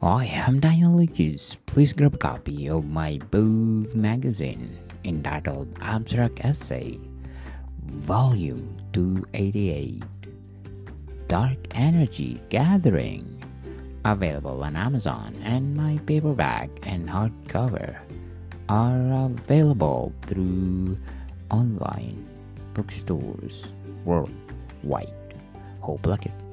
I'm Daniel Lucas. Please grab a copy of my book magazine entitled Abstract Essay, Volume 288 Dark Energy Gathering. Available on Amazon, and my paperback and hardcover are available through online bookstores worldwide. Hope like it.